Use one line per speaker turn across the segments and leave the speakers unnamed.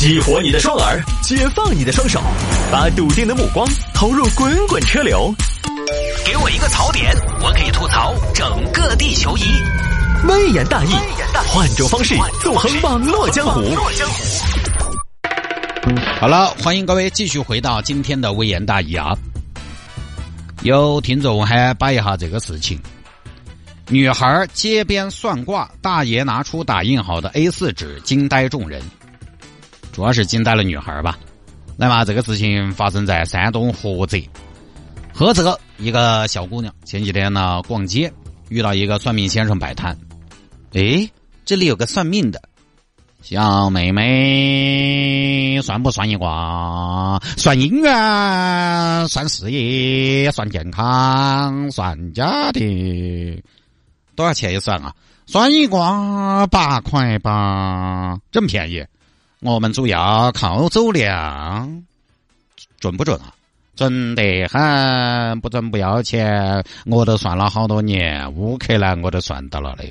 激活你的双耳，解放你的双手，把笃定的目光投入滚滚车流。给我一个槽点，我可以吐槽整个地球仪。微言大义，换种方式纵横网络江湖。
好了，欢迎各位继续回到今天的微言大义啊。有听众还摆一下这个事情：女孩街边算卦，大爷拿出打印好的 A 四纸，惊呆众人。主要是惊呆了女孩吧。来嘛，这个事情发生在山东菏泽。菏泽一个小姑娘前几天呢逛街，遇到一个算命先生摆摊。诶，这里有个算命的，小妹妹，算不算一卦？算姻缘，算事业，算健康，算家庭，多少钱一算啊？算一卦八块八，这么便宜？我们主要靠走量，准不准啊？准得很，不准不要钱。我都算了好多年，乌克兰我都算到了嘞。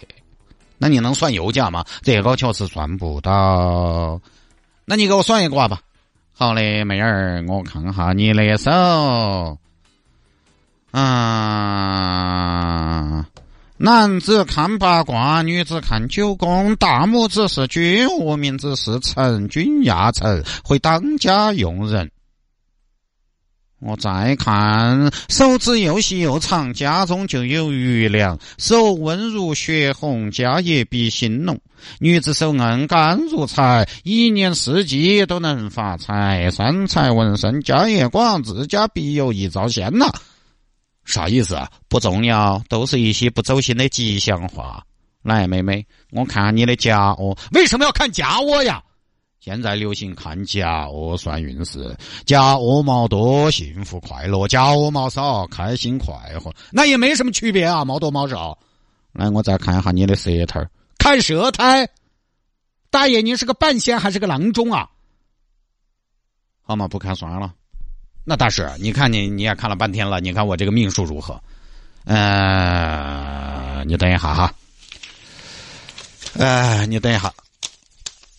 那你能算油价吗？这个确实算不到。那你给我算一卦吧。好嘞，妹儿，我看哈你的手。啊。男子看八卦，女子看九宫。大拇指是君，无名指是臣，君压臣，会当家用人。我再看手指又细又长，家中就有余粮。手温如血红，家业必兴隆。女子手硬干如柴，一年四季都能发财。三财文身，家业广，自家必有一招鲜呐。啥意思啊？不重要，都是一些不走心的吉祥话。来，妹妹，我看你的家哦。为什么要看家窝呀？现在流行看家窝算运势，家窝毛多，幸福快乐；家窝毛少，开心快活。那也没什么区别啊，毛多毛少。来，我再看一下你的舌头看舌苔。大爷，您是个半仙还是个郎中啊？好嘛，不看算了。那大师，你看你你也看了半天了，你看我这个命数如何？呃，你等一下哈。呃，你等一下。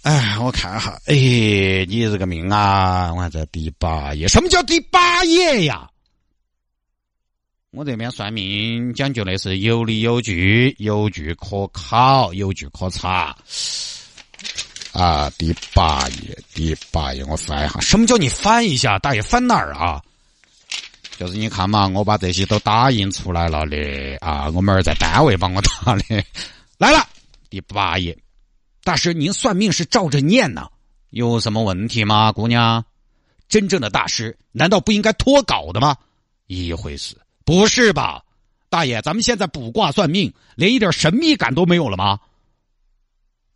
哎，我看一下。哎，你这个命啊，我还在第八页。什么叫第八页呀？我这边算命讲究的是有理有据，有据可考，有据可查。啊，第八页，第八页，我翻一下。什么叫你翻一下，大爷翻哪儿啊？就是你看嘛，我把这些都打印出来了的啊，我们儿在单位帮我打的。来了，第八页，大师，您算命是照着念呢，有什么问题吗，姑娘？真正的大师难道不应该脱稿的吗？一回事，不是吧？大爷，咱们现在卜卦算命，连一点神秘感都没有了吗？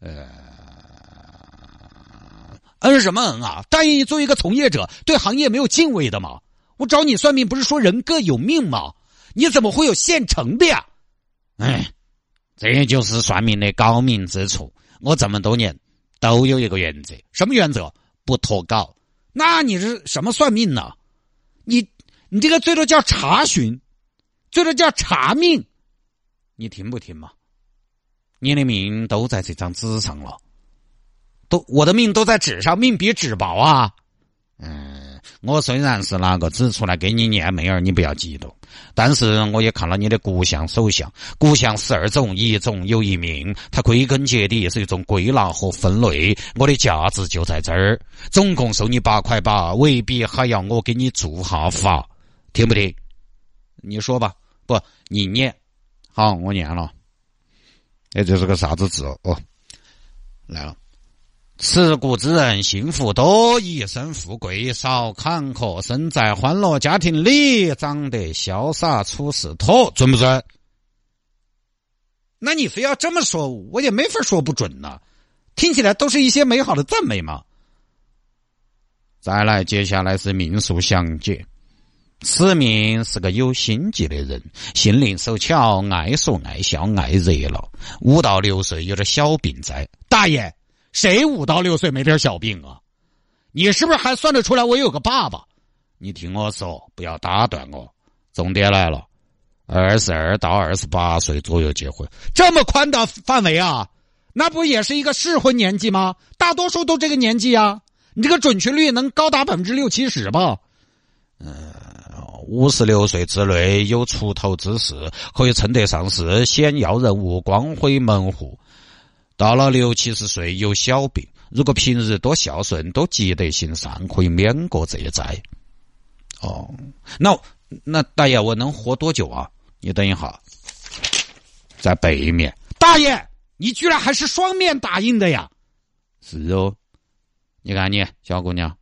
呃。嗯什么嗯啊？大爷，你作为一个从业者，对行业没有敬畏的吗？我找你算命不是说人各有命吗？你怎么会有现成的呀？哎，这就是算命的高明之处。我这么多年都有一个原则，什么原则？不脱稿。那你是什么算命呢？你你这个最多叫查询，最多叫查命。你听不听嘛？你的命都在这张纸上了。都我的命都在纸上，命比纸薄啊。嗯，我虽然是拿个纸出来给你念，妹儿你不要激动。但是我也看了你的骨相、手相，骨相十二种，一种有一命，它归根结底是一种归纳和分类。我的价值就在这儿，总共收你八块八，未必还要我给你做下法，听不听？你说吧，不，你念。好，我念了。哎，这是个啥子字哦？来了。持股之人幸福多，一生富贵少坎坷，生在欢乐家庭里，长得潇洒，处事妥，准不准？那你非要这么说，我也没法说不准呢。听起来都是一些美好的赞美嘛。再来，接下来是命数详解。此命是个有心计的人，心灵手巧，爱说爱笑，爱热闹。五到六岁有点小病在，大爷。谁五到六岁没点小病啊？你是不是还算得出来我有个爸爸？你听我说，不要打断我。重点来了，二十二到二十八岁左右结婚，这么宽的范围啊？那不也是一个适婚年纪吗？大多数都这个年纪啊。
你这个准确率能高达百分之六七十吧？
嗯，五十六岁之内有出头之事，可以称得上是显要人物、光辉门户。到了六七十岁有小病，如果平日多孝顺、多积德行善，可以免过这一灾。
哦，那那大爷，我能活多久啊？
你等一下，在背面，
大爷，你居然还是双面打印的呀？
是哦，你看你小姑娘，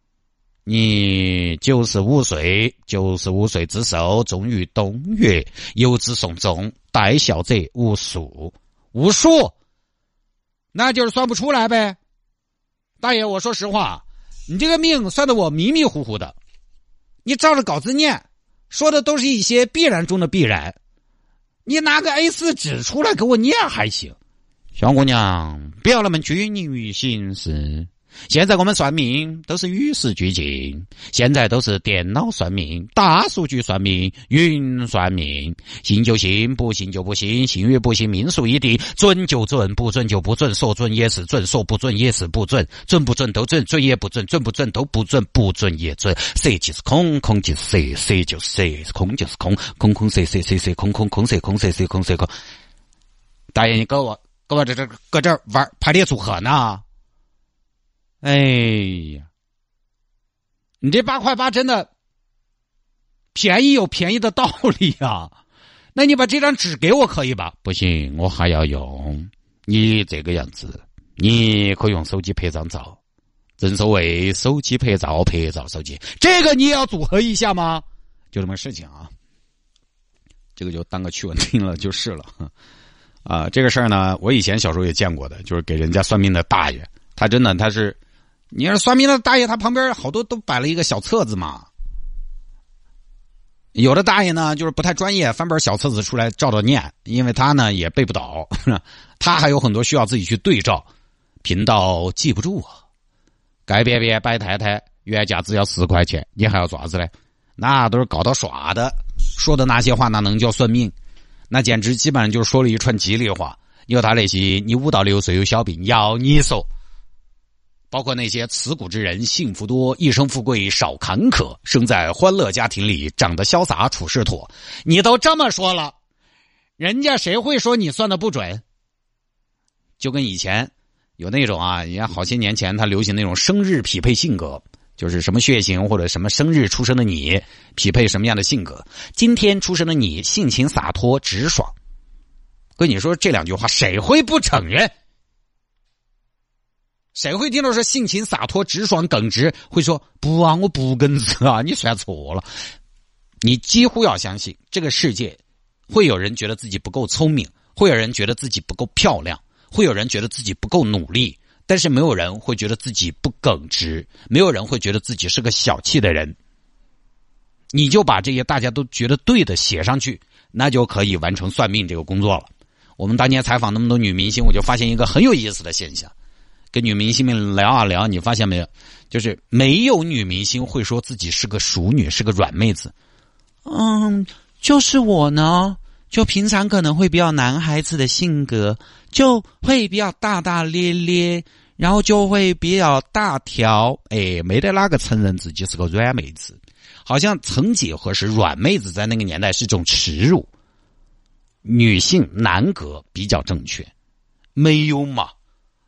你九十五岁，九十五岁之寿，终于冬月，有子送终，待孝者无数，
无数，那就是算不出来呗。大爷，我说实话，你这个命算的我迷迷糊糊的。你照着稿子念，说的都是一些必然中的必然。你拿个 A 四纸出来给我念还行。
小姑娘，不要那么拘泥于形式。现在我们算命都是与时俱进，现在都是电脑算命、大数据算命、云算命，信就信，不信就不信，信与不信，命数已定，准就准，不准就不准，说准也是准，说不准也是不准，准不准都准，准也不准，准不准都不准，不准也准。色即是空，空即是色，色就是，空就是空，空空色色色色空空空色空色色空色空。
大爷，你给我给我这这搁这玩排列组合呢？哎呀，你这八块八真的便宜有便宜的道理呀！那你把这张纸给我可以吧？
不行，我还要用。你这个样子，你可以用手机拍张照。正所谓手机拍照，拍照手机，
这个你也要组合一下吗？
就这么事情啊。这个就当个趣闻听了就是了。啊，这个事儿呢，我以前小时候也见过的，就是给人家算命的大爷，他真的他是。
你要是算命的大爷，他旁边好多都摆了一个小册子嘛。有的大爷呢，就是不太专业，翻本小册子出来照着念，因为他呢也背不倒，他还有很多需要自己去对照，频道记不住啊。
该别别摆太太，原价只要十块钱，你还要爪子嘞？那都是搞到耍的，说的那些话，那能叫算命？那简直基本上就是说了一串吉利话。有他那些，你五到六岁有小病，要你说。包括那些慈古之人，幸福多，一生富贵少坎坷，生在欢乐家庭里，长得潇洒，处事妥。
你都这么说了，人家谁会说你算的不准？
就跟以前有那种啊，人家好些年前他流行那种生日匹配性格，就是什么血型或者什么生日出生的你匹配什么样的性格。今天出生的你性情洒脱直爽，跟你说这两句话，谁会不承认？
谁会听到说性情洒脱、直爽、耿直？会说不啊，我不耿直啊！你算错了。
你几乎要相信，这个世界会有人觉得自己不够聪明，会有人觉得自己不够漂亮，会有人觉得自己不够努力，但是没有人会觉得自己不耿直，没有人会觉得自己是个小气的人。你就把这些大家都觉得对的写上去，那就可以完成算命这个工作了。我们当年采访那么多女明星，我就发现一个很有意思的现象。跟女明星们聊啊聊，你发现没有？就是没有女明星会说自己是个熟女，是个软妹子。
嗯，就是我呢，就平常可能会比较男孩子的性格，就会比较大大咧咧，然后就会比较大条。
哎，没得哪个承认自己是个软妹子，好像曾几何时，软妹子在那个年代是一种耻辱。女性男格比较正确，
没有嘛？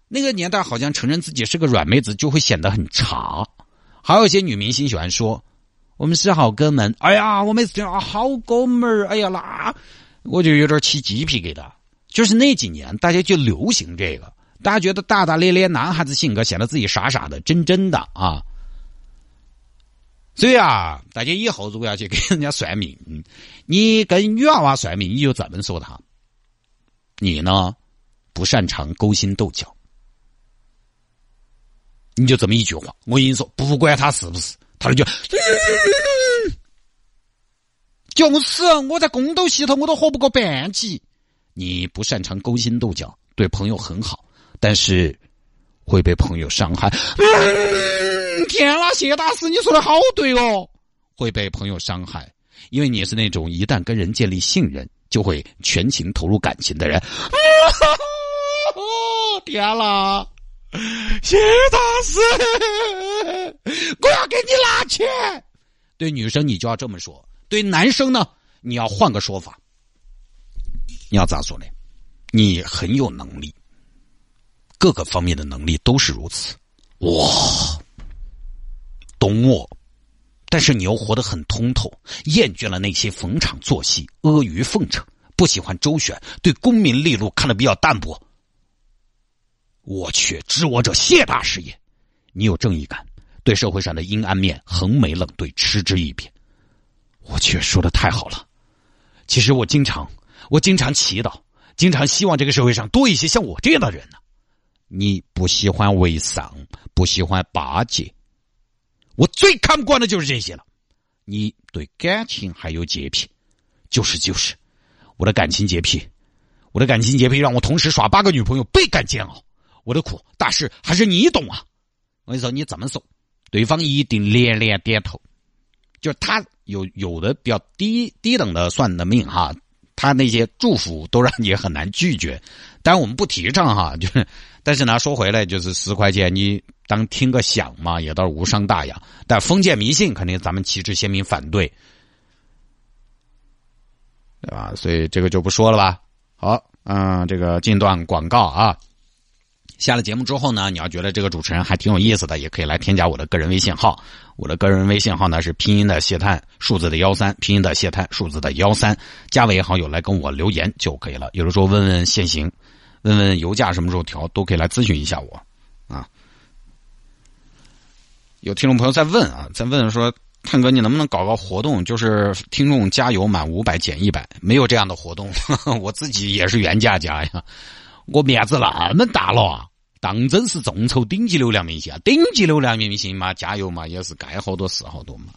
那个年代好像承认自己是个软妹子就会显得很差，还有一些女明星喜欢说我们是好哥们。哎呀，我每次听啊好哥们儿，哎呀那我就有点起鸡皮疙瘩。就是那几年大家就流行这个，大家觉得大大咧咧男孩子性格显得自己傻傻的真真的啊。所以啊，大家以后如果要去给人家算命，你跟女娃娃算命，你就这么说他，你呢不擅长勾心斗角。你就这么一句话，我跟你说，不管他是不是，他就 就是我在宫斗系统我都活不过半集。你不擅长勾心斗角，对朋友很好，但是会被朋友伤害。天啦，谢大师，你说的好对哦，会被朋友伤害，因为你是那种一旦跟人建立信任，就会全情投入感情的人。天啦！谢大师。
我要给你拿钱。对女生你就要这么说，对男生呢，你要换个说法。你要咋说呢？你很有能力，各个方面的能力都是如此。哇，懂我，但是你又活得很通透，厌倦了那些逢场作戏、阿谀奉承，不喜欢周旋，对功名利禄看得比较淡薄。我去，知我者谢大师也。你有正义感，对社会上的阴暗面横眉冷对，嗤之以鼻。我去，说的太好了。其实我经常。我经常祈祷，经常希望这个社会上多一些像我这样的人呢。你不喜欢为上，不喜欢巴结，我最看不惯的就是这些了。你对感情还有洁癖，就是就是，我的感情洁癖，我的感情洁癖让我同时耍八个女朋友，倍感煎熬。我的苦，大师还是你懂啊！我跟你说，你这么说，对方一定连连点头。就是他有有的比较低低等的算的命哈。他那些祝福都让你很难拒绝，但我们不提倡哈，就是，但是呢，说回来就是十块钱你当听个响嘛，也倒是无伤大雅。但封建迷信肯定咱们旗帜鲜明反对，对吧？所以这个就不说了吧。好，嗯，这个进段广告啊。下了节目之后呢，你要觉得这个主持人还挺有意思的，也可以来添加我的个人微信号。我的个人微信号呢是拼音的谢探，数字的幺三，拼音的谢探，数字的幺三，加为好友来跟我留言就可以了。有的时候问问限行，问问油价什么时候调，都可以来咨询一下我啊。有听众朋友在问啊，在问说，探哥你能不能搞个活动，就是听众加油满五百减一百？没有这样的活动，我自己也是原价加呀。我面子那么大了！当真是众筹顶级流量明星啊！顶级流量明星嘛，加油嘛，也是该好多是好多嘛。